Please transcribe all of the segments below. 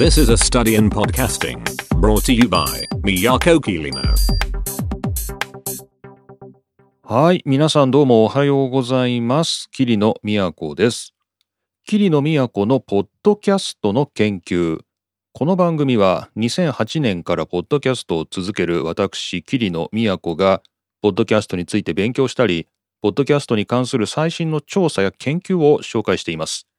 This is a study in podcasting brought to you by Miyako Kirino. はい。皆さんどうもおはようございます。桐野都です。桐野都のポッドキャストの研究。この番組は2008年からポッドキャストを続ける私、桐野都が、ポッドキャストについて勉強したり、ポッドキャストに関する最新の調査や研究を紹介しています。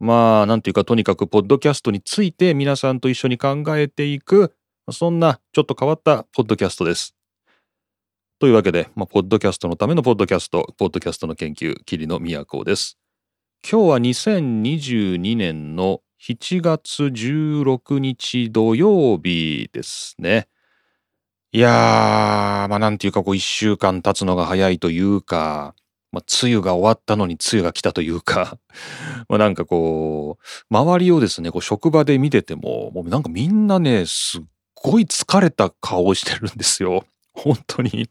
まあ、なんていうか、とにかく、ポッドキャストについて皆さんと一緒に考えていく、そんなちょっと変わったポッドキャストです。というわけで、まあ、ポッドキャストのためのポッドキャスト、ポッドキャストの研究、桐野都です。今日は2022年の7月16日土曜日ですね。いやー、まあなんていうかこう一週間経つのが早いというか、まあ梅雨が終わったのに梅雨が来たというか、まあなんかこう、周りをですね、こう職場で見てても、もうなんかみんなね、すっごい疲れた顔をしてるんですよ。本当に。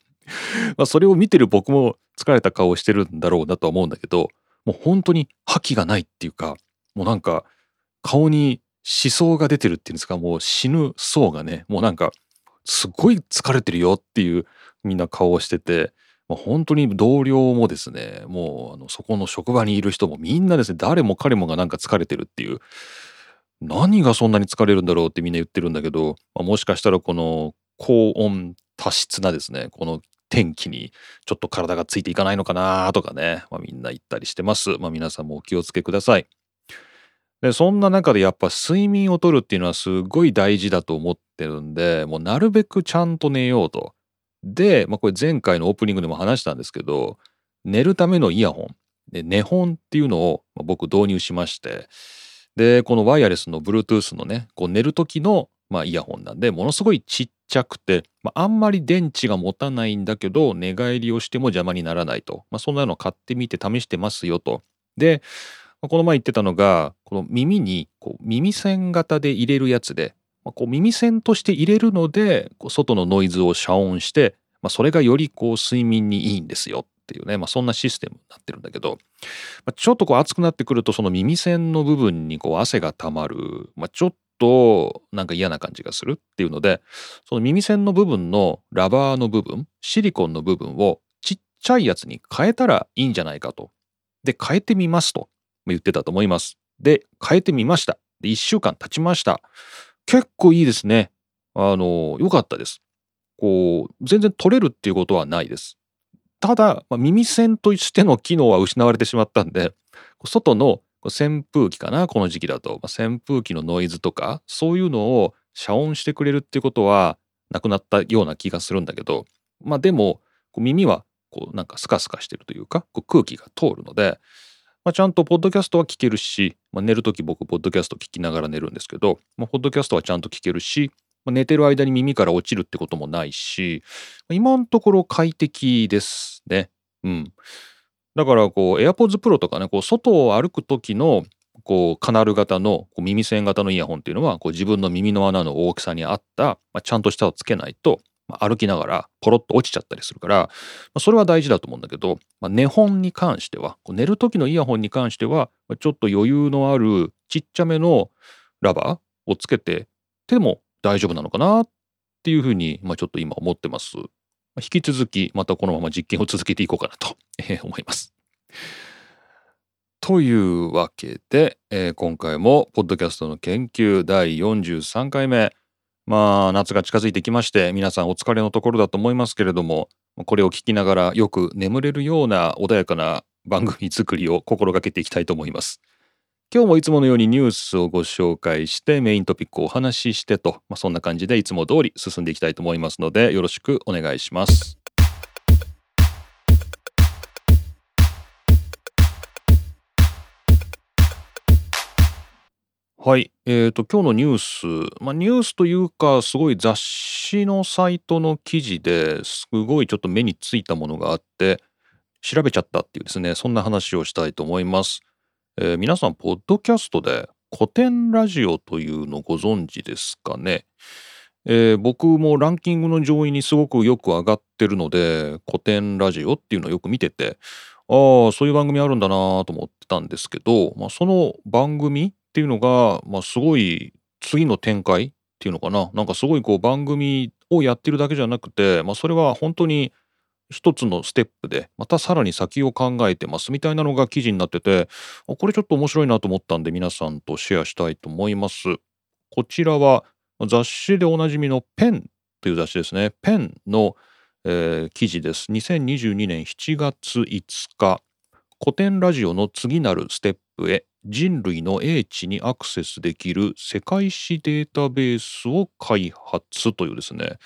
まあそれを見てる僕も疲れた顔をしてるんだろうなとは思うんだけど、もう本当に覇気がないっていうか、もうなんか顔に思想が出てるっていうんですか、もう死ぬ層がね、もうなんかすごい疲れてるよっていうみんな顔をしてて、まあ、本当に同僚もですね、もうあのそこの職場にいる人もみんなですね、誰も彼もがなんか疲れてるっていう、何がそんなに疲れるんだろうってみんな言ってるんだけど、まあ、もしかしたらこの高温多湿なですね、この天気にちょっと体がついていかないのかなとかね、まあ、みんな言ったりしてます。まあ、皆さんもお気をつけください。で、そんな中でやっぱ睡眠をとるっていうのはすごい大事だと思ってるんで、もうなるべくちゃんと寝ようと。で、まあ、これ前回のオープニングでも話したんですけど、寝るためのイヤホン、で寝本っていうのを僕導入しまして、で、このワイヤレスの Bluetooth のね、こう寝る時のまあイヤホンなんで、ものすごいちっちゃくて、まあ、あんまり電池が持たないんだけど、寝返りをしても邪魔にならないと。まあ、そんなの買ってみて試してますよと。で、この前言ってたのが、この耳にこう耳栓型で入れるやつで、まあ、こう耳栓として入れるので、こう外のノイズを遮音して、まあ、それがよりこう睡眠にいいんですよっていうね、まあ、そんなシステムになってるんだけど、まあ、ちょっとこう熱くなってくると、その耳栓の部分にこう汗が溜まる、まあ、ちょっとなんか嫌な感じがするっていうので、その耳栓の部分のラバーの部分、シリコンの部分をちっちゃいやつに変えたらいいんじゃないかと。で、変えてみますと言ってたと思います。で、変えてみました。で、1週間経ちました。結構いいですね。あの、良かったです。こう、全然取れるっていうことはないです。ただ、まあ、耳栓としての機能は失われてしまったんで、外の扇風機かなこの時期だと、まあ、扇風機のノイズとかそういうのを遮音してくれるっていうことはなくなったような気がするんだけどまあでもこう耳はこうなんかスカスカしてるというかこう空気が通るので、まあ、ちゃんとポッドキャストは聞けるし、まあ、寝る時僕ポッドキャスト聞きながら寝るんですけど、まあ、ポッドキャストはちゃんと聞けるし、まあ、寝てる間に耳から落ちるってこともないし今のところ快適ですね。うん。だからこう AirPods Pro とかねこう外を歩く時のこうカナル型のこう耳栓型のイヤホンっていうのはこう自分の耳の穴の大きさに合った、まあ、ちゃんとしたをつけないと、歩きながらポロッと落ちちゃったりするから、ま、それは大事だと思うんだけど、まあ、寝本に関しては寝る時のイヤホンに関してはちょっと余裕のあるちっちゃめのラバーをつけてても大丈夫なのかなっていうふうに、まあ、ちょっと今思ってます。引き続きまたこのまま実験を続けていこうかなと思います。というわけで、えー今回もポッドキャストの研究第43回目まあ夏が近づいてきまして皆さんお疲れのところだと思いますけれどもこれを聞きながらよく眠れるような穏やかな番組作りを心がけていきたいと思います。今日もいつものようにニュースをご紹介してメイントピックをお話ししてと、まあ、そんな感じでいつも通り進んでいきたいと思いますのでよろしくお願いします。はい。えっ、と、今日のニュース、まあ、ニュースというか、すごい雑誌のサイトの記事ですごいちょっと目についたものがあって、調べちゃったっていうですね、そんな話をしたいと思います。えー皆さん、ポッドキャストで古典ラジオというのご存知ですかね？えー僕もランキングの上位にすごくよく上がってるので、古典ラジオっていうのをよく見てて、ああ、そういう番組あるんだなと思ってたんですけど、まあ、その番組っていうのが、まあ、すごい次の展開っていうのかななんかすごいこう番組をやってるだけじゃなくて、まあ、それは本当に一つのステップでまたさらに先を考えてますみたいなのが記事になっててこれちょっと面白いなと思ったんで皆さんとシェアしたいと思います。こちらは雑誌でおなじみのペンという雑誌ですね。ペンの、えー、記事です。2022年7月5日古典ラジオの次なるステップへ人類の英知にアクセスできる世界史データベースを開発というですね、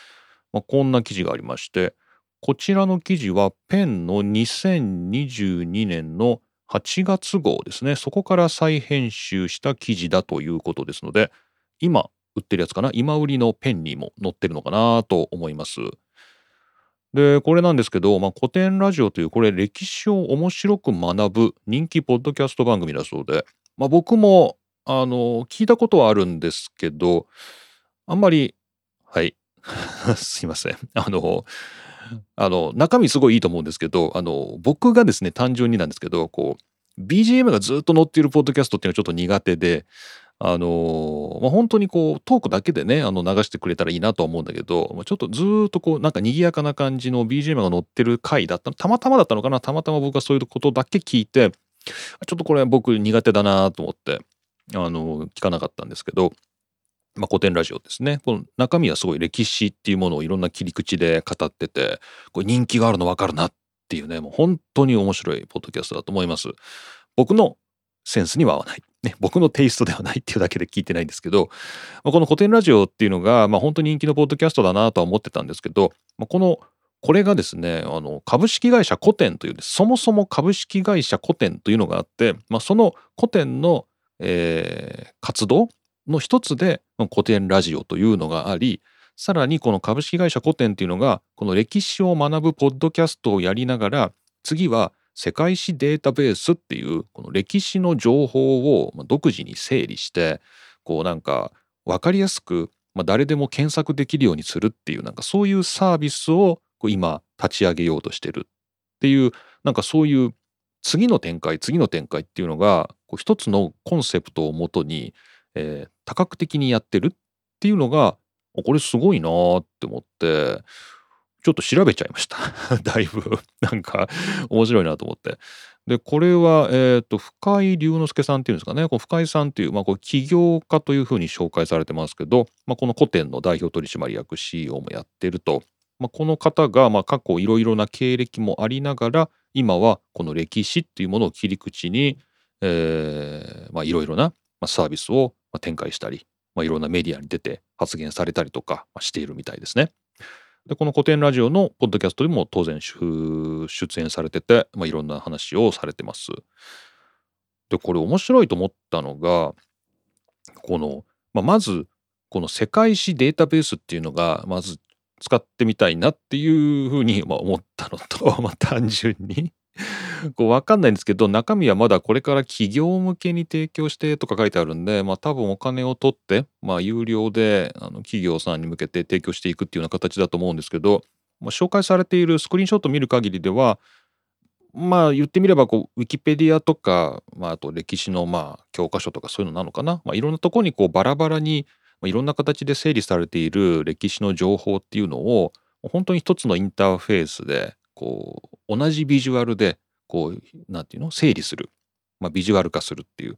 まあ、こんな記事がありましてこちらの記事はペンの2022年の8月号ですね。そこから再編集した記事だということですので今売ってるやつかな？今売りのペンにも載ってるのかなと思います。でこれなんですけど、まあ、古典ラジオというこれ歴史を面白く学ぶ人気ポッドキャスト番組だそうで、まあ、僕もあの聞いたことはあるんですけどあんまりはい。すいません。あのあの中身すごいいいと思うんですけどあの僕がですね単純になんですけどこう BGM がずっと載っているポッドキャストっていうのはちょっと苦手であのまあ、本当にこうトークだけでねあの流してくれたらいいなとは思うんだけど、まあ、ちょっとずっとこうなんか賑やかな感じの BGM が載ってる回だったたまたまだったのかなたまたま僕はそういうことだけ聞いてちょっとこれ僕苦手だなと思ってあの聞かなかったんですけど、まあ、古典ラジオですねこの中身はすごい歴史っていうものをいろんな切り口で語っててこれ人気があるの分かるなっていうねもう本当に面白いポッドキャストだと思います。僕のセンスには合わない。ね、僕のテイストではないっていうだけで聞いてないんですけど、まあ、この古典ラジオっていうのが、まあ、本当に人気のポッドキャストだなとは思ってたんですけど、まあ、このこれがですねあの株式会社古典というそもそも株式会社古典というのがあって、まあ、その古典の、えー、活動の一つで古典ラジオというのがありさらにこの株式会社古典っていうのがこの歴史を学ぶポッドキャストをやりながら次は世界史データベースっていうこの歴史の情報を独自に整理してこうなんか分かりやすく、まあ、誰でも検索できるようにするっていうなんかそういうサービスをこう今立ち上げようとしてるっていうなんかそういう次の展開次の展開っていうのがこう一つのコンセプトをもとに、えー、多角的にやってるっていうのがこれすごいなって思ってちょっと調べちゃいました。だいぶ、なんか、面白いなと思って。で、これは、えっ、ー、と、深井龍之介さんっていうんですかね。この深井さんっていう、まあ、こう起業家というふうに紹介されてますけど、まあ、この古典の代表取締役 CEO もやってると。まあ、この方が、まあ、過去いろいろな経歴もありながら、今はこの歴史っていうものを切り口に、えー、まあ、いろいろなサービスを展開したり、まあ、いろんなメディアに出て発言されたりとかしているみたいですね。でこの古典ラジオのポッドキャストにも当然出演されてて、まあ、いろんな話をされてます。でこれ面白いと思ったのがこの、まあ、まずこの世界史データベースっていうのがまず使ってみたいなっていうふうに思ったのと、まあ、単純に こう分かんないんですけど中身はまだこれから企業向けに提供してとか書いてあるんで、まあ、多分お金を取って、まあ、有料であの企業さんに向けて提供していくっていうような形だと思うんですけど、まあ、紹介されているスクリーンショット見る限りではまあ言ってみればこうウィキペディアとか、まあ、あと歴史のまあ教科書とかそういうのなのかな、まあ、いろんなとこにこうバラバラにいろんな形で整理されている歴史の情報っていうのを本当に一つのインターフェースでこう同じビジュアルでこう何て言うの整理する、まあ、ビジュアル化するっていう。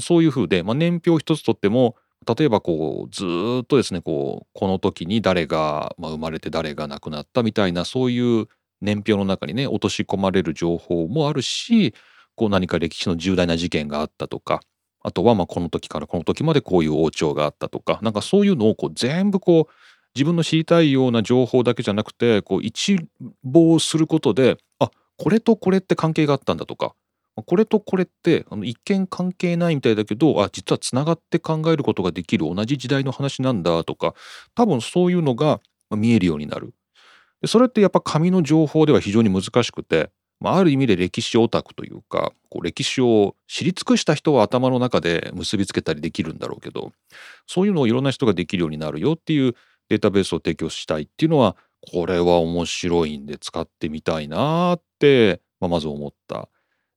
そういう風で、まあ、年表一つとっても例えばこうずっとですねこうこの時に誰が、まあ、生まれて誰が亡くなったみたいなそういう年表の中にね落とし込まれる情報もあるしこう何か歴史の重大な事件があったとかあとはまあこの時からこの時までこういう王朝があったとかなんかそういうのをこう全部こう自分の知りたいような情報だけじゃなくてこう一望することでこれとこれって関係があったんだとかこれとこれってあの一見関係ないみたいだけどあ実はつながって考えることができる同じ時代の話なんだとか多分そういうのが見えるようになる。でそれってやっぱ紙の情報では非常に難しくて、まあ、ある意味で歴史オタクというかこう歴史を知り尽くした人は頭の中で結びつけたりできるんだろうけどそういうのをいろんな人ができるようになるよっていうデータベースを提供したいっていうのはこれは面白いんで使ってみたいなって、まあ、まず思った。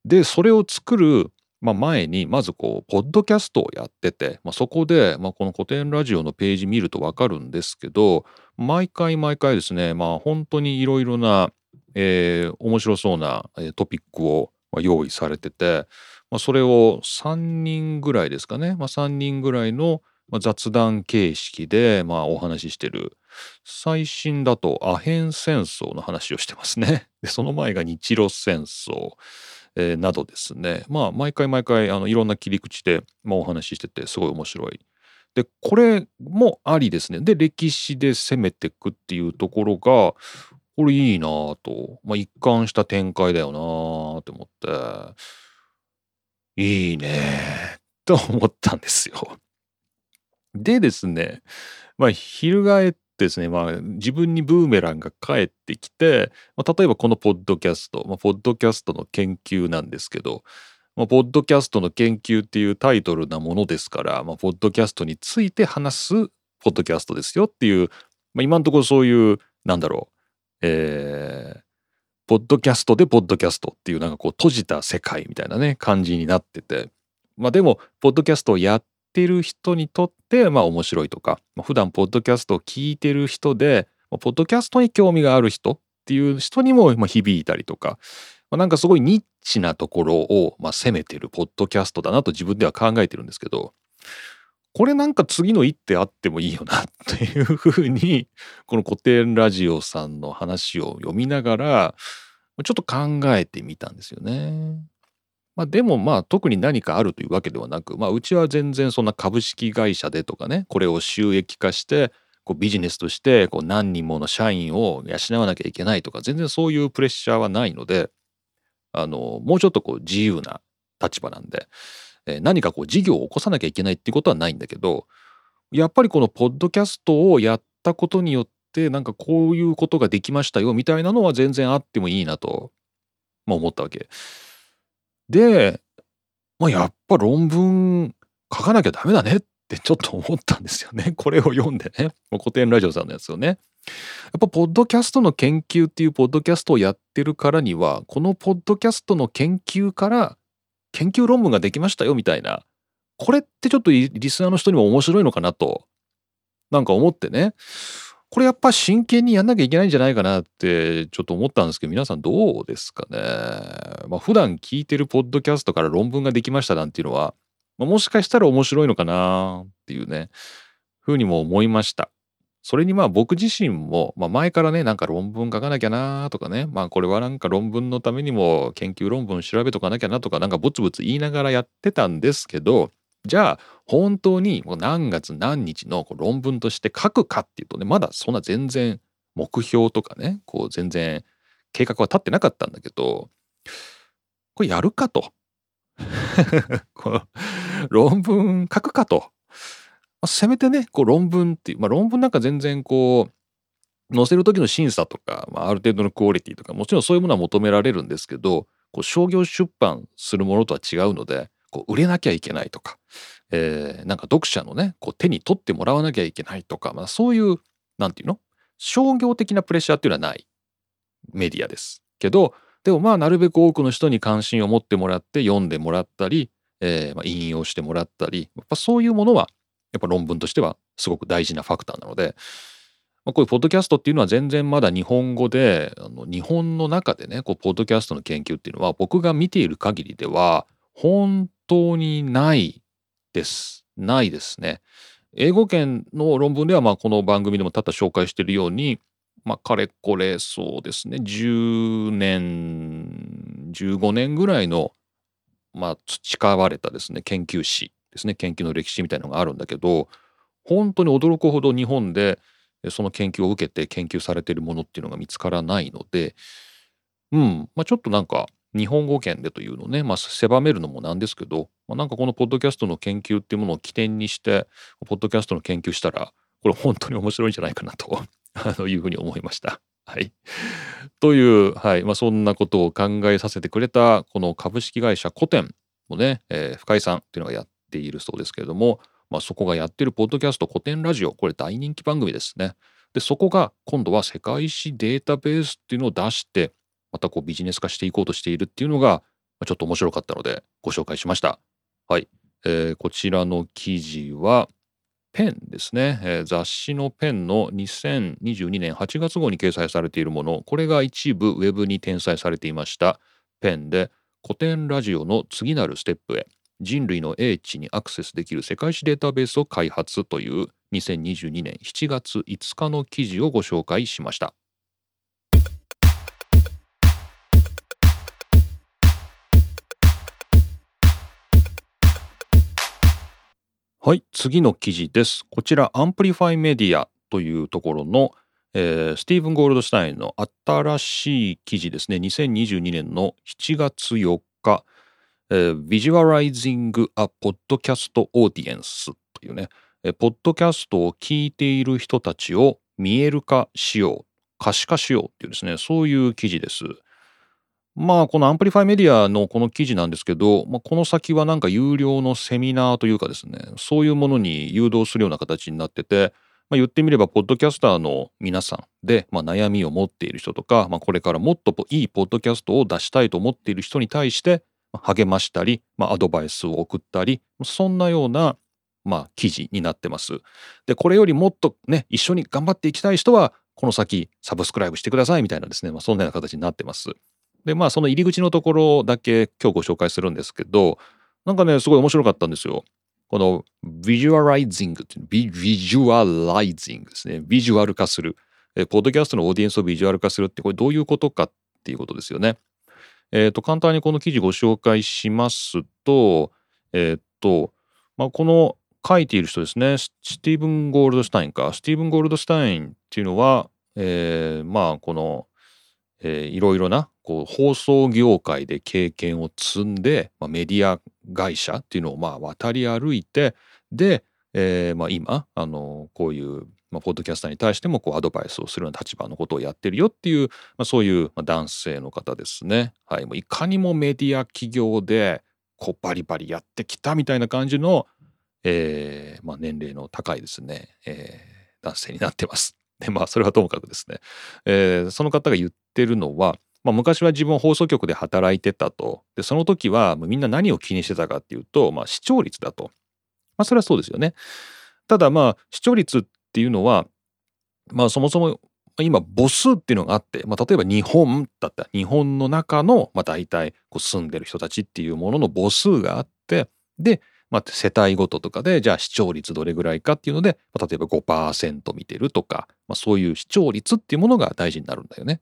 でそれを作るまあ、前にまずこうポッドキャストをやってて、まあ、そこで、まあ、この古典ラジオのページ見ると分かるんですけど毎回毎回ですねまあ本当にいろいろな、えー、面白そうなトピックを用意されてて、まあ、それを3人ぐらいですかね、まあ、3人ぐらいのまあ雑談形式でまあお話ししてる最新だとアヘン戦争の話をしてますね。でその前が日露戦争。えー、などですねまあ毎回毎回あのいろんな切り口で、まあ、お話ししててすごい面白い。でこれもありですね。で歴史で攻めていくっていうところがこれいいなぁと、まあ、一貫した展開だよなぁと思っていいねと思ったんですよ。でですねまあ翻ってですね、まあ、自分にブーメランが返ってきて、まあ、例えばこのポッドキャスト、まあ、ポッドキャストの研究なんですけど、まあ、ポッドキャストの研究っていうタイトルなものですから、まあ、ポッドキャストについて話すポッドキャストですよっていう、まあ、今のところそういう、なんだろう、えー、ポッドキャストでポッドキャストっていうなんかこう閉じた世界みたいなね、感じになってて、まあでも、ポッドキャストをやっってる人にとってまあ面白いとか、まあ、普段ポッドキャストを聞いてる人で、まあ、ポッドキャストに興味がある人っていう人にもまあ響いたりとか、まあ、なんかすごいニッチなところをまあ攻めてるポッドキャストだなと自分では考えてるんですけどこれなんか次の一手あってもいいよなっていうふうにこの古典ラジオさんの話を読みながらちょっと考えてみたんですよね。まあ、でもまあ特に何かあるというわけではなく、まあ、うちは全然そんな株式会社でとかねこれを収益化してこうビジネスとしてこう何人もの社員を養わなきゃいけないとか全然そういうプレッシャーはないのであのもうちょっとこう自由な立場なんで、えー、何かこう事業を起こさなきゃいけないっていうことはないんだけどやっぱりこのポッドキャストをやったことによってなんかこういうことができましたよみたいなのは全然あってもいいなと、まあ、思ったわけ。で、まあ、やっぱ論文書かなきゃダメだねってちょっと思ったんですよね。これを読んでね。古典ラジオさんのやつをね。やっぱポッドキャストの研究っていうポッドキャストをやってるからにはこのポッドキャストの研究から研究論文ができましたよみたいなこれってちょっとリスナーの人にも面白いのかなとなんか思ってねこれやっぱ真剣にやんなきゃいけないんじゃないかなってちょっと思ったんですけど皆さんどうですかね？まあ普段聞いてるポッドキャストから論文ができましたなんていうのは、まあ、もしかしたら面白いのかなっていうねふうにも思いました。それにまあ僕自身も、まあ、前からねなんか論文書かなきゃなとかねまあこれはなんか論文のためにも研究論文調べとかなきゃなとかなんかブツブツ言いながらやってたんですけどじゃあ本当に何月何日の論文として書くかっていうとねまだそんな全然目標とかねこう全然計画は立ってなかったんだけどこれやるかと。この論文書くかと、まあ、せめてねこう論文っていう、まあ、論文なんか全然こう載せる時の審査とか、まあ、ある程度のクオリティとかもちろんそういうものは求められるんですけどこう商業出版するものとは違うのでこう売れなきゃいけないとか、えー、なんか読者のねこう手に取ってもらわなきゃいけないとか、まあ、そういうなんていうの？商業的なプレッシャーっていうのはないメディアです。けどでもまあなるべく多くの人に関心を持ってもらって読んでもらったり、えー、まあ引用してもらったりやっぱそういうものはやっぱ論文としてはすごく大事なファクターなので、まあ、こういうポッドキャストっていうのは全然まだ日本語であの日本の中でねこうポッドキャストの研究っていうのは僕が見ている限りでは本当にないです。ないですね。英語圏の論文ではまあこの番組でも多々紹介しているように、まあ、かれこれそうですね10年15年ぐらいの、まあ、培われたですね研究史ですね研究の歴史みたいのがあるんだけど本当に驚くほど日本でその研究を受けて研究されているものっていうのが見つからないのでうんまあちょっとなんか日本語圏でというのをね、まあ、狭めるのもなんですけど、まあ、なんかこのポッドキャストの研究っていうものを起点にしてポッドキャストの研究したらこれ本当に面白いんじゃないかなと いうふうに思いました。はい、という、はいまあ、そんなことを考えさせてくれたこの株式会社古典もね、えー、深井さんっていうのがやっているそうですけれども、まあ、そこがやってるポッドキャスト古典ラジオこれ大人気番組ですね。でそこが今度は世界史データベースっていうのを出してまたこうビジネス化していこうとしているっていうのがちょっと面白かったのでご紹介しました。はい、えーこちらの記事はペンですね、えー雑誌のペンの2022年8月号に掲載されているもの。これが一部ウェブに転載されていました。ペンで古典ラジオの次なるステップへ人類の英知にアクセスできる世界史データベースを開発という2022年7月5日の記事をご紹介しました。はい次の記事です。こちら Amplifi Media というところの、えースティーブン・ゴールドスタインの新しい記事ですね。2022年の7月4日、えー Visualizing a Podcast Audience というね、えーポッドキャストを聞いている人たちを見える化しよう可視化しようっていうですね。そういう記事です。まあこの Amplifi Media のこの記事なんですけど、まあ、この先はなんか有料のセミナーというかですねそういうものに誘導するような形になってて、まあ、言ってみればポッドキャスターの皆さんで、まあ、悩みを持っている人とか、まあ、これからもっといいポッドキャストを出したいと思っている人に対して励ましたり、まあ、アドバイスを送ったりそんなようなまあ記事になってます。でこれよりもっとね一緒に頑張っていきたい人はこの先サブスクライブしてくださいみたいなですね、まあ、そんなような形になってます。でまあその入り口のところだけ今日ご紹介するんですけどなんかねすごい面白かったんですよ。この visualizing っていう vi- visualizing ですね。ビジュアル化する。えポッドキャストのオーディエンスをビジュアル化するってこれどういうことかっていうことですよね。えっ、と簡単にこの記事ご紹介しますとえっ、と、まあ、この書いている人ですねスティーブン・ゴールドスタインかスティーブン・ゴールドスタインっていうのは、えーまあこのえーいろいろなこう放送業界で経験を積んで、まあ、メディア会社っていうのをまあ渡り歩いてで、えーまあ、今あのこういう、まあ、ポッドキャスターに対してもこうアドバイスをするような立場のことをやってるよっていう、まあ、そういう男性の方ですね。はい、もういかにもメディア企業でこうバリバリやってきたみたいな感じの、えーまあ、年齢の高いですね、えー男性になってます。でまあそれはともかくですねえーその方が言ってるのは、まあ、昔は自分放送局で働いてたと。でその時はみんな何を気にしてたかっていうと、まあ、視聴率だと、まあ、それはそうですよね。ただまあ視聴率っていうのはまあそもそも今母数っていうのがあって、まあ、例えば日本だったら日本の中の、まあ、大体こう住んでる人たちっていうものの母数があってで、まあ、世帯ごととかでじゃあ視聴率どれぐらいかっていうので、まあ、例えば5%見てるとか、まあ、そういう視聴率っていうものが大事になるんだよね。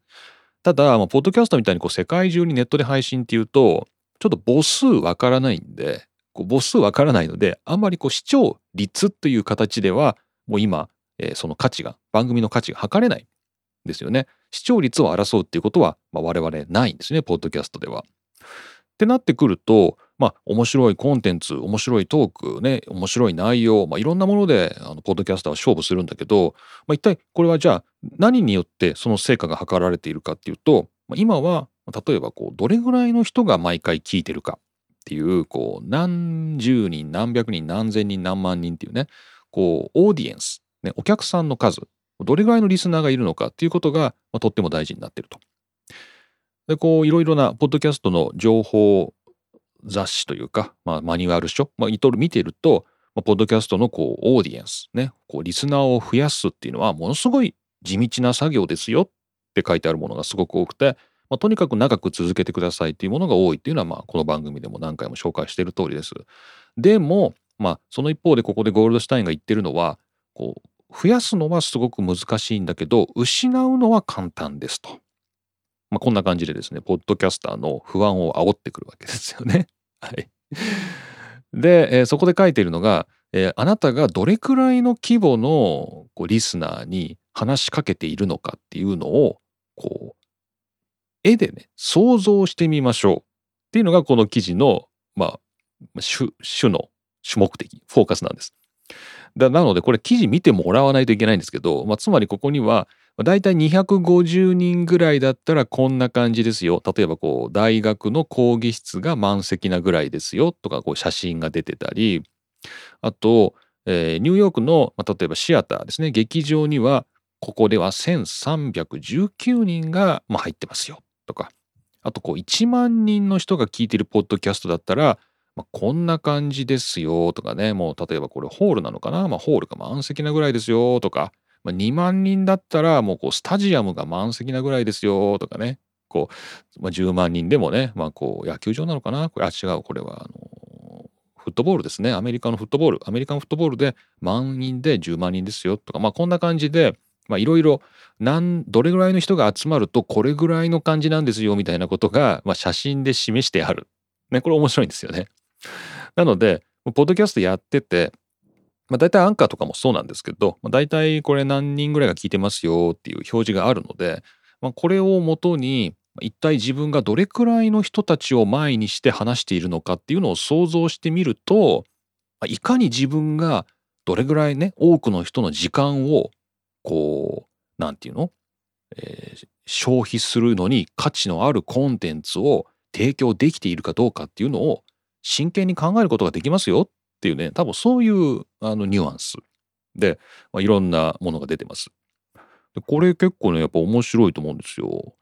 ただ、まあ、ポッドキャストみたいにこう世界中にネットで配信っていうとちょっと母数わからないんでこう母数わからないのであんまりこう視聴率という形ではもう今、えーその価値が番組の価値が測れないんですよね。視聴率を争うっていうことは、まあ、我々ないんですねポッドキャストでは。ってなってくるとまあ面白いコンテンツ面白いトークね面白い内容、まあ、いろんなものであのポッドキャスターは勝負するんだけど、まあ、一体これはじゃあ何によってその成果が測られているかっていうと、まあ、今は例えばこうどれぐらいの人が毎回聞いてるかっていうこう何十人何百人何千人何万人っていうねこうオーディエンス、ね、お客さんの数どれぐらいのリスナーがいるのかっていうことが、まあ、とっても大事になってると。でこういろいろなポッドキャストの情報雑誌というか、まあ、マニュアル書、まあ、いろいろ見てると、まあ、ポッドキャストのこうオーディエンスねこうリスナーを増やすっていうのはものすごい地道な作業ですよって書いてあるものがすごく多くて、まあ、とにかく長く続けてくださいっていうものが多いっていうのは、まあ、この番組でも何回も紹介している通りです。でも、まあ、その一方でここでゴールドシュタインが言ってるのはこう増やすのはすごく難しいんだけど失うのは簡単ですと。まあ、こんな感じでですね、ポッドキャスターの不安を煽ってくるわけですよね。はい。で、えーそこで書いているのが、えーあなたがどれくらいの規模のこうリスナーに話しかけているのかっていうのを、こう、絵でね、想像してみましょうっていうのがこの記事の、まあ、主主の主目的、フォーカスなんです。だなので、これ記事見てもらわないといけないんですけど、まあ、つまりここには、だいたい250人ぐらいだったらこんな感じですよ。例えばこう大学の講義室が満席なぐらいですよ。とかこう写真が出てたり。あと、えーニューヨークの、まあ、例えばシアターですね。劇場にはここでは1319人が、まあ、入ってますよ。とか。あとこう1万人の人が聞いてるポッドキャストだったら、まあ、こんな感じですよ。とかね。もう例えばこれホールなのかな、まあ、ホールが満席なぐらいですよ。とか、まあ、2万人だったらもうこうスタジアムが満席なぐらいですよとかね。こう、まあ、10万人でもね、まあ、こう野球場なのかな？これあ違うこれはあのフットボールですね。アメリカのフットボール。アメリカンフットボールで万人で10万人ですよとか。まあこんな感じでいろいろどれぐらいの人が集まるとこれぐらいの感じなんですよみたいなことが、まあ、写真で示してある。ね、これ面白いんですよね。なので、ポッドキャストやってて、まあ、大体アンカーとかもそうなんですけど、まあ、大体これ何人ぐらいが聞いてますよっていう表示があるので、まあ、これをもとに一体自分がどれくらいの人たちを前にして話しているのかっていうのを想像してみるといかに自分がどれぐらいね多くの人の時間をこう何て言うの、えー、消費するのに価値のあるコンテンツを提供できているかどうかっていうのを真剣に考えることができますよっていうね多分そういうあのニュアンスで、まあ、いろんなものが出てます。でこれ結構ねやっぱ面白いと思うんですよ。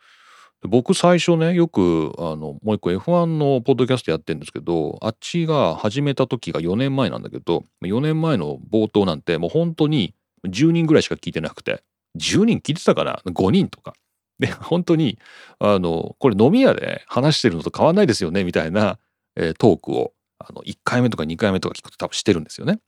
僕最初ねよくあのもう一個 F1 のポッドキャストやってるんですけどあっちが始めた時が4年前なんだけど4年前の冒頭なんてもう本当に10人ぐらいしか聞いてなくて10人聞いてたかな？5人とか。で本当にあのこれ飲み屋で話してるのと変わんないですよねみたいな、えー、トークをあの1回目とか2回目とか聞くと多分してるんですよね。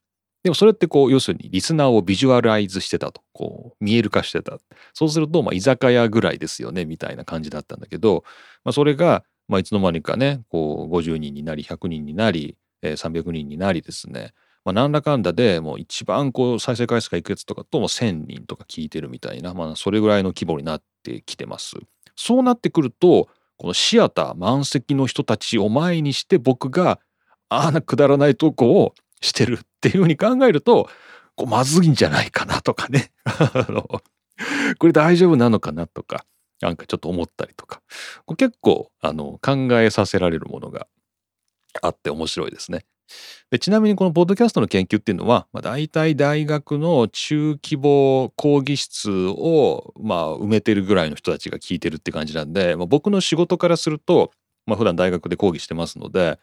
でもそれってこう要するにリスナーをビジュアライズしてたとこう見える化してたそうするとまあ居酒屋ぐらいですよねみたいな感じだったんだけど、まあ、それがまあいつの間にかねこう50人になり100人になり、300人になりですねまあ、なんだかんだでもう一番こう再生回数がいくやつとかとも1,000人とか聞いてるみたいな、まあ、それぐらいの規模になってきてます。そうなってくるとこのシアター満席の人たちを前にして僕がああなくだらない投稿をしてるっていうふうに考えるとこうまずいんじゃないかなとかねこれ大丈夫なのかなとかなんかちょっと思ったりとか結構あの考えさせられるものがあって面白いですね。でちなみにこのポッドキャストの研究っていうのは、まあ、大体大学の中規模講義室を、まあ、埋めてるぐらいの人たちが聞いてるって感じなんで、まあ、僕の仕事からすると、まあ、普段大学で講義してますので、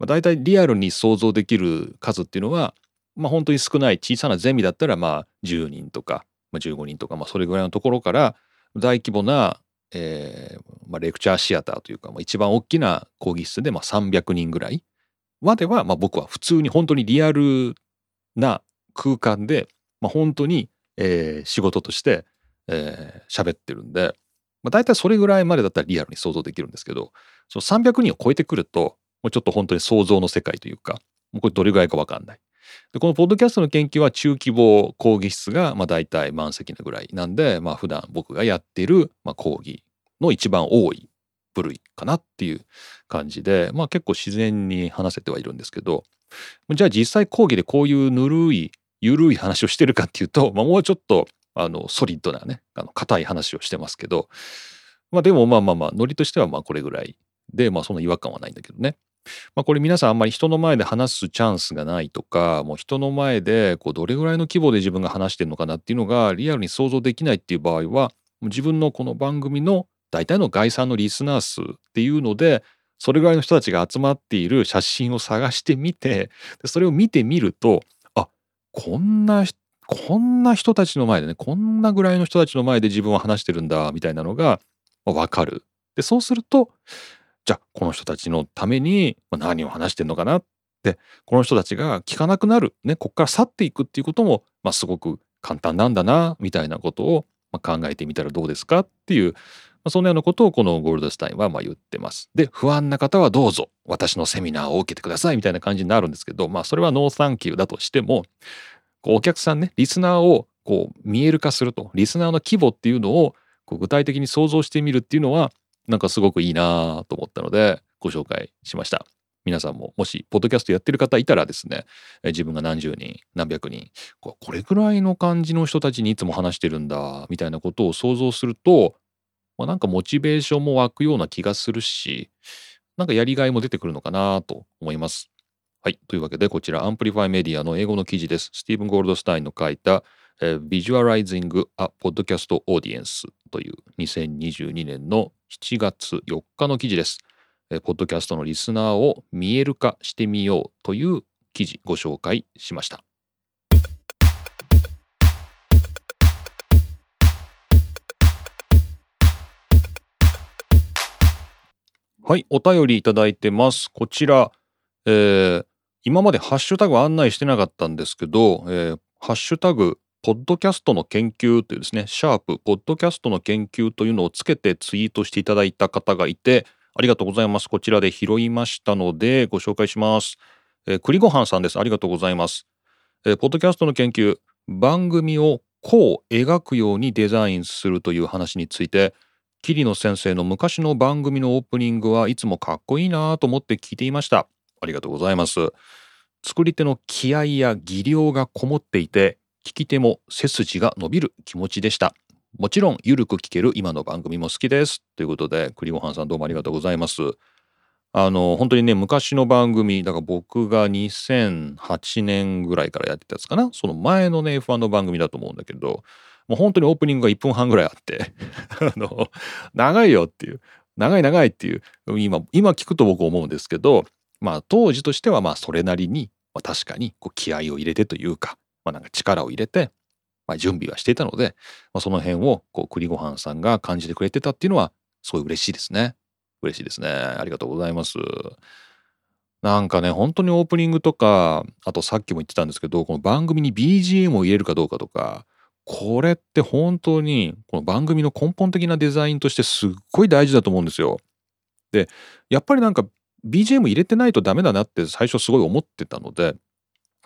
まあ、大体リアルに想像できる数っていうのは、まあ、本当に少ない小さなゼミだったらまあ10人とか、まあ、15人とか、まあ、それぐらいのところから大規模な、えーまあ、レクチャーシアターというか、まあ、一番大きな講義室でまあ300人ぐらいまでは、まあ、僕は普通に本当にリアルな空間で、まあ、本当に、えー、仕事として喋、えー、ってるんで、まあ、大体それぐらいまでだったらリアルに想像できるんですけどその300人を超えてくるともうちょっと本当に想像の世界というかもうこれどれぐらいか分かんない。でこのポッドキャストの研究は中規模講義室がまあ大体満席なぐらいなんで、まあ普段僕がやっているまあ講義の一番多い部類かなっていう感じで、まあ結構自然に話せてはいるんですけど、じゃあ実際講義でこういうぬるい、ゆるい話をしてるかっていうと、まあ、もうちょっとあのソリッドなね、あの硬い話をしてますけど、まあでもまあまあまあ、ノリとしてはまあこれぐらいで、まあそんな違和感はないんだけどね。まあ、これ皆さんあんまり人の前で話すチャンスがないとかもう人の前でこうどれぐらいの規模で自分が話してるのかなっていうのがリアルに想像できないっていう場合は自分のこの番組の大体の概算のリスナー数っていうのでそれぐらいの人たちが集まっている写真を探してみてそれを見てみるとあこんなこんな人たちの前でねこんなぐらいの人たちの前で自分は話してるんだみたいなのが分かる。でそうするとじゃあこの人たちのために何を話してんのかなってこの人たちが聞かなくなる、ね、こっから去っていくっていうことも、まあ、すごく簡単なんだなみたいなことを考えてみたらどうですかっていうあ、そんなようなことをこのゴールドスタインはま言ってます。で、不安な方はどうぞ私のセミナーを受けてくださいみたいな感じになるんですけど、まあそれはノーサンキューだとしても、こうお客さんね、リスナーをこう見える化すると、リスナーの規模っていうのを具体的に想像してみるっていうのは、なんかすごくいいなと思ったので、ご紹介しました。皆さんももしポッドキャストやってる方いたらですね自分が何十人何百人これぐらいの感じの人たちにいつも話してるんだみたいなことを想像するとまあ、なんかモチベーションも湧くような気がするし、なんかやりがいも出てくるのかなと思います。はい。というわけで、こちら、 Amplifi Media の英語の記事です。スティーブン・ゴールドスタインの書いた、えー、Visualizing a Podcast Audience という2022年の7月4日の記事です。えー、ポッドキャストのリスナーを見える化してみようという記事ご紹介しました。はい、お便りいただいてます。こちら、えー、今までハッシュタグ案内してなかったんですけど、えー、ハッシュタグ、ポッドキャストの研究というですね、シャープ、ポッドキャストの研究というのをつけてツイートしていただいた方がいて、ありがとうございます。こちらで拾いましたので、ご紹介します。えー、栗ごはんさんです。ありがとうございます。えー、ポッドキャストの研究、番組をこう描くようにデザインするという話について、桐野先生の昔の番組のオープニングはいつもかっこいいなと思って聞いていました。ありがとうございます。作り手の気合や技量がこもっていて、聞き手も背筋が伸びる気持ちでした。もちろん、ゆるく聞ける今の番組も好きです。ということで、栗ごはんさんどうもありがとうございます。あの、本当にね、昔の番組、だから僕が2008年ぐらいからやってたやつかな。その前のね、F1 の番組だと思うんだけど、もう本当にオープニングが1分半ぐらいあって あの、長いよっていう、長い長いっていう、今、今聞くと僕思うんですけど、まあ当時としてはまあそれなりに、まあ、確かにこう気合を入れてというか、まあなんか力を入れて、まあ、準備はしていたので、まあ、その辺をこう栗ごはんさんが感じてくれてたっていうのはすごい嬉しいですね。嬉しいですね。ありがとうございます。なんかね、本当にオープニングとか、あとさっきも言ってたんですけど、この番組に BGM を入れるかどうかとか、これって本当にこの番組の根本的なデザインとしてすっごい大事だと思うんですよ。でやっぱりなんか BGM 入れてないとダメだなって最初すごい思ってたので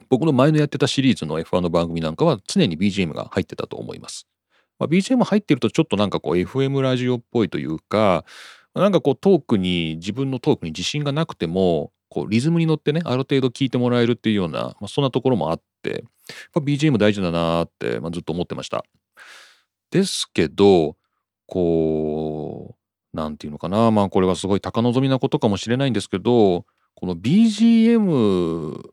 僕の前のやってたシリーズの F1 の番組なんかは常に BGM が入ってたと思います。まあ、BGM 入ってるとちょっとなんかこう FM ラジオっぽいというかなんかこうトークに自分のトークに自信がなくてもこうリズムに乗ってねある程度聞いてもらえるっていうような、まあ、そんなところもあってやっ BGM 大事だなって、まあ、ずっと思ってました。ですけどこうなんていうのかなまあこれはすごい高望みなことかもしれないんですけどこの BGM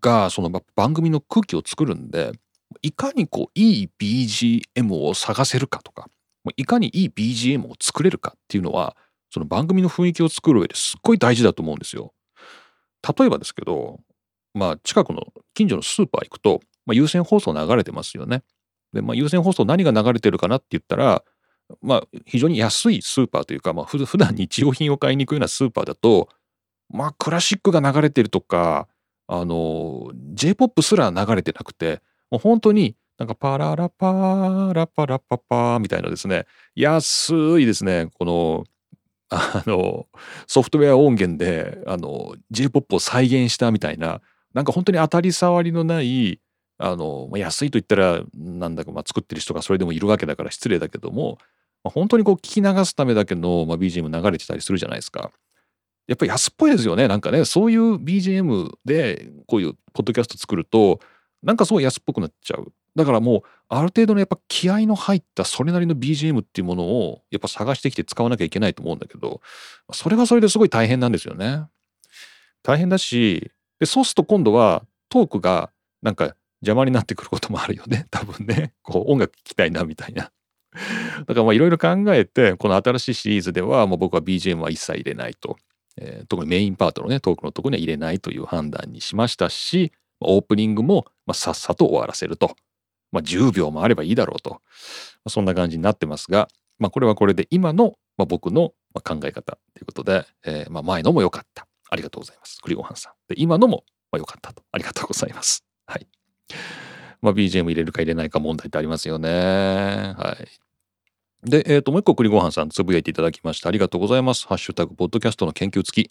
がその番組の空気を作るんでいかにこういい BGM を探せるかとかいかにいい BGM を作れるかっていうのはその番組の雰囲気を作る上ですっごい大事だと思うんですよ。例えばですけど、まあ、近くの近所のスーパー行くと、まあ、有線放送流れてますよね。で、まあ、有線放送何が流れてるかなって言ったら、まあ、非常に安いスーパーというか、まあ、普段日用品を買いに行くようなスーパーだと、まあ、クラシックが流れてるとか、あの、J-POP すら流れてなくて、もう本当になんかパララパーラパラパパーみたいなですね、安いですね、このあのソフトウェア音源であの J-POP を再現したみたいななんか本当に当たり障りのないあの、安いと言ったらなんだか、まあ、作ってる人がそれでもいるわけだから失礼だけども、本当にこう聞き流すためだけの、まあ、BGM 流れてたりするじゃないですか。やっぱり安っぽいですよねなんかねそういう BGM でこういうポッドキャスト作るとなんかすごい安っぽくなっちゃう。だからもうある程度のやっぱ気合の入ったそれなりの BGM っていうものをやっぱ探してきて使わなきゃいけないと思うんだけどそれはそれですごい大変なんですよね。大変だしでそうすると今度はトークがなんか邪魔になってくることもあるよね 多分ねこう音楽聴きたいなみたいな。だからまあいろいろ考えてこの新しいシリーズではもう僕は BGM は一切入れないと、えー、特にメインパートのねトークのとこには入れないという判断にしましたしオープニングもまあさっさと終わらせると。まあ、10秒もあればいいだろうと。まあ、そんな感じになってますが、まあ、これはこれで今の、まあ、僕の考え方ということで、えー、まあ前のも良かった。ありがとうございます。栗ごはんさん。で、今のも良かったと。ありがとうございます。はい。まあ、BGM 入れるか入れないか問題ってありますよね。はい。で、えっ、ー、と、もう一個栗ごはんさんつぶやいていただきました。ありがとうございます。ハッシュタグ、ポッドキャストの研究付き。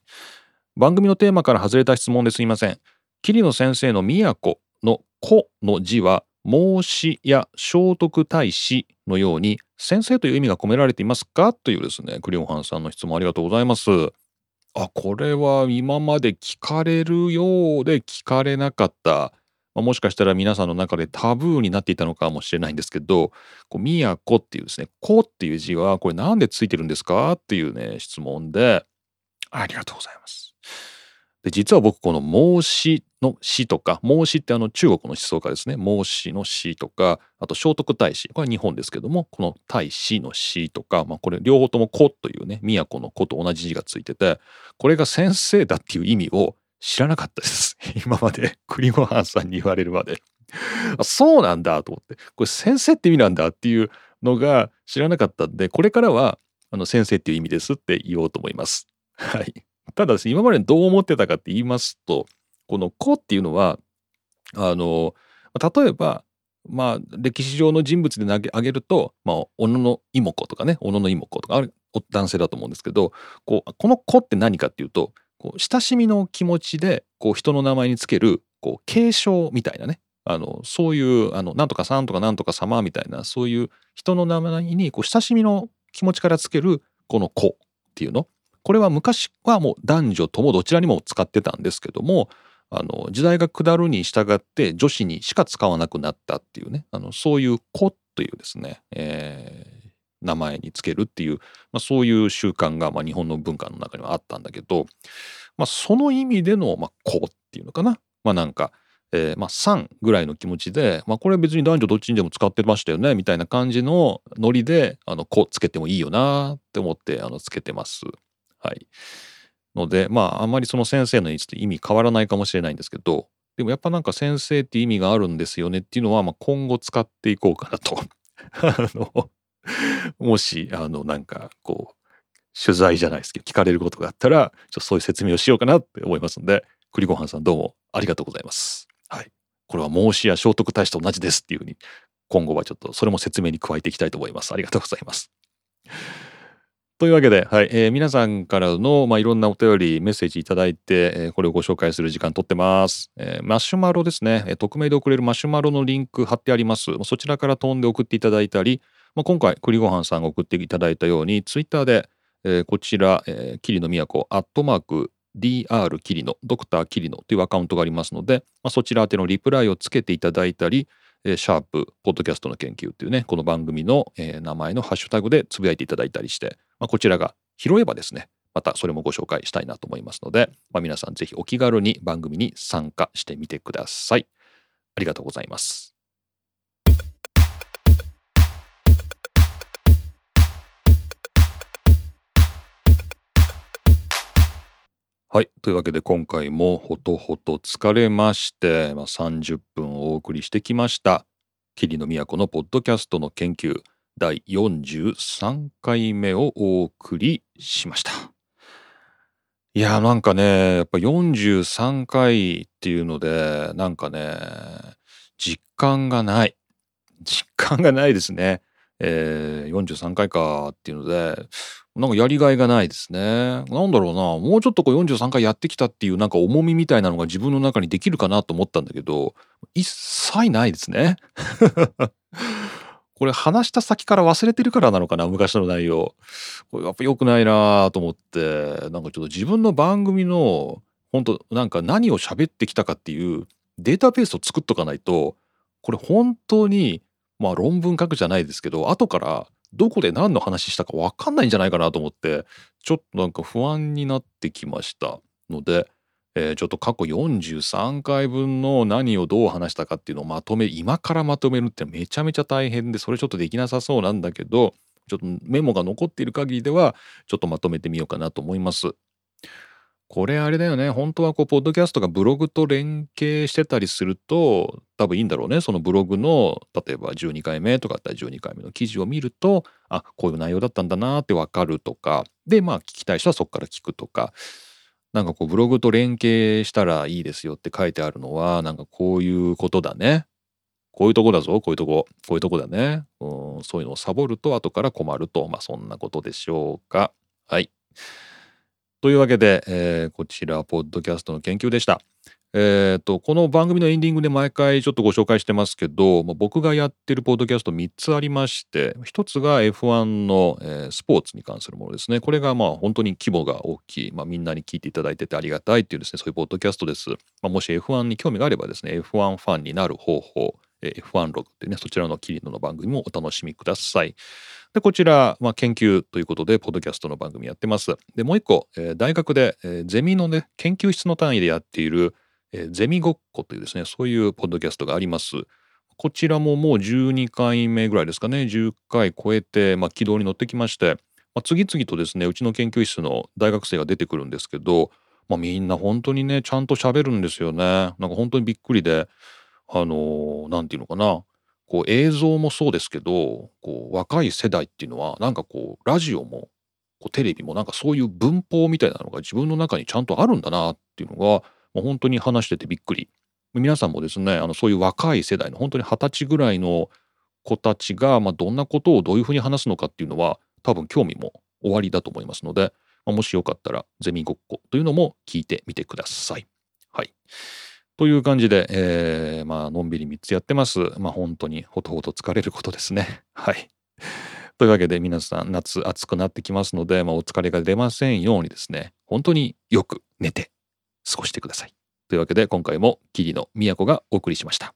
番組のテーマから外れた質問ですいません。桐野先生の都の子の字は孟子や聖徳太子のように先生という意味が込められていますか？というですねクリオンハンさんの質問ありがとうございますあこれは今まで聞かれるようで聞かれなかった、まあ、もしかしたら皆さんの中でタブーになっていたのかもしれないんですけど「こう都」っていうですね「子」っていう字はこれなんでついてるんですか？っていうね質問でありがとうございます。で実は僕この孟子の詩とか孟子ってあの中国の思想家ですね。孟子の詩とかあと聖徳太子これは日本ですけどもこの太子の詩とか、まあ、これ両方とも「子」というね都の「子」と同じ字がついててこれが先生だっていう意味を知らなかったです。今まで。栗ごはんさんに言われるまで。あそうなんだと思って。これ先生って意味なんだっていうのが知らなかったんでこれからはあの先生っていう意味ですって言おうと思います。はい。ただですね今までどう思ってたかって言いますとこの「子」っていうのはあの例えばまあ歴史上の人物で投げると、まあ、小野妹子とかね小野妹子とか男性だと思うんですけどこうこの「子」って何かっていうとこう親しみの気持ちでこう人の名前につけるこう継承みたいなね。あのそういうあのなんとかさんとかなんとか様みたいなそういう人の名前にこう親しみの気持ちからつけるこの子っていうの。これは昔はもう男女ともどちらにも使ってたんですけどもあの時代が下るに従って女子にしか使わなくなったっていうね。あのそういう「子」というですね、えー、名前につけるっていう、まあ、そういう習慣がまあ日本の文化の中にはあったんだけど、まあ、その意味での「まあ、子」っていうのかなまあなんかえー、まあ3ぐらいの気持ちで、まあ、これは別に男女どっちにでも使ってましたよねみたいな感じのノリで「あの子」つけてもいいよなって思ってあのつけてます。はい。のでまああんまりその先生の位置って意味変わらないかもしれないんですけどでもやっぱなんか先生って意味があるんですよねっていうのは、まあ、今後使っていこうかなと あのもしあのなんかこう取材じゃないですけど聞かれることがあったらちょっとそういう説明をしようかなって思いますので栗ごはんさんどうもありがとうございます。はい。これは孟子や聖徳太子と同じですっていうふうに今後はちょっとそれも説明に加えていきたいと思います。ありがとうございます。というわけで、はいえー、皆さんからの、まあ、いろんなお便りメッセージいただいて、えー、これをご紹介する時間とってます、えー、マシュマロですね、え、匿名で送れるマシュマロのリンク貼ってありますそちらから飛んで送っていただいたり、まあ、今回栗ごはんさんが送っていただいたようにツイッターで、えー、こちら、えー、桐野都アットマーク Dr. キリノ、ドクターキリノというアカウントがありますので、まあ、そちら宛てのリプライをつけていただいたり、えー、シャープ、ポッドキャストの研究っていうね、この番組の、えー、名前のハッシュタグでつぶやいていただいたりして、まあ、こちらが拾えばですね、またそれもご紹介したいなと思いますので、まあ、皆さんぜひお気軽に番組に参加してみてください。ありがとうございます。はい。というわけで今回もほとほと疲れまして、まあ、30分お送りしてきました。霧の都のポッドキャストの研究第43回目をお送りしました。いやなんかねやっぱ43回っていうのでなんかね実感がない実感がないですね。えー、43回かっていうのでなんかやりがいがないですね。なんだろうなもうちょっとこう43回やってきたっていうなんか重みみたいなのが自分の中にできるかなと思ったんだけど一切ないですね。これ話した先から忘れてるからなのかな昔の内容。これやっぱ良くないなと思ってなんかちょっと自分の番組の本当なんか何を喋ってきたかっていうデータベースを作っとかないとこれ本当にまあ論文書くじゃないですけど後からどこで何の話したか分かんないんじゃないかなと思ってちょっとなんか不安になってきましたので、えー、ちょっと過去43回分の何をどう話したかっていうのをまとめ今からまとめるってめちゃめちゃ大変でそれちょっとできなさそうなんだけどちょっとメモが残っている限りではちょっとまとめてみようかなと思います。これあれだよね。本当はこうポッドキャストがブログと連携してたりすると多分いいんだろうね。そのブログの例えば12回目とかだったら12回目の記事を見るとあこういう内容だったんだなって分かるとか。でまあ聞きたい人はそこから聞くとか。なんかこうブログと連携したらいいですよって書いてあるのはなんかこういうことだね。こういうとこだぞ。こういうとこ。こういうとこだね。うんそういうのをサボると後から困ると。まあそんなことでしょうか。はい。というわけで、えー、こちら、ポッドキャストの研究でした。えーと、この番組のエンディングで毎回ちょっとご紹介してますけど、まあ、僕がやってるポッドキャスト3つありまして1つが F1 の、えー、スポーツに関するものですねこれがまあ本当に規模が大きい、まあ、みんなに聞いていただいててありがたいっていうですねそういうポッドキャストです、まあ、もし F1 に興味があればですね F1 ファンになる方法 F1 ログってね、そちらのキリノの番組もお楽しみください。で、こちら、まあ、研究ということで、ポッドキャストの番組やってます。で、もう一個、えー、大学で、えー、ゼミのね、研究室の単位でやっている、えー、ゼミごっこというですね、そういうポッドキャストがあります。こちらももう12回目ぐらいですかね、10回超えて、まあ、軌道に乗ってきまして、まあ、次々とですね、うちの研究室の大学生が出てくるんですけど、まあ、みんな本当にねちゃんと喋るんですよね。なんか本当にびっくりであの何、て言うのかなこう映像もそうですけどこう若い世代っていうのはなんかこうラジオもこうテレビもなんかそういう文法みたいなのが自分の中にちゃんとあるんだなっていうのがもう本当に話しててびっくり。皆さんもですねあのそういう若い世代の本当に二十歳ぐらいの子たちが、まあ、どんなことをどういうふうに話すのかっていうのは多分興味も終わりだと思いますのでまあ、もしよかったらゼミごっこというのも聞いてみてください。はい。という感じで、えー、まあのんびり3つやってます。まあ本当にほとほと疲れることですね。はい。というわけで皆さん夏暑くなってきますので、まあ、お疲れが出ませんようにですね、本当によく寝て過ごしてください。というわけで今回も霧の都がお送りしました。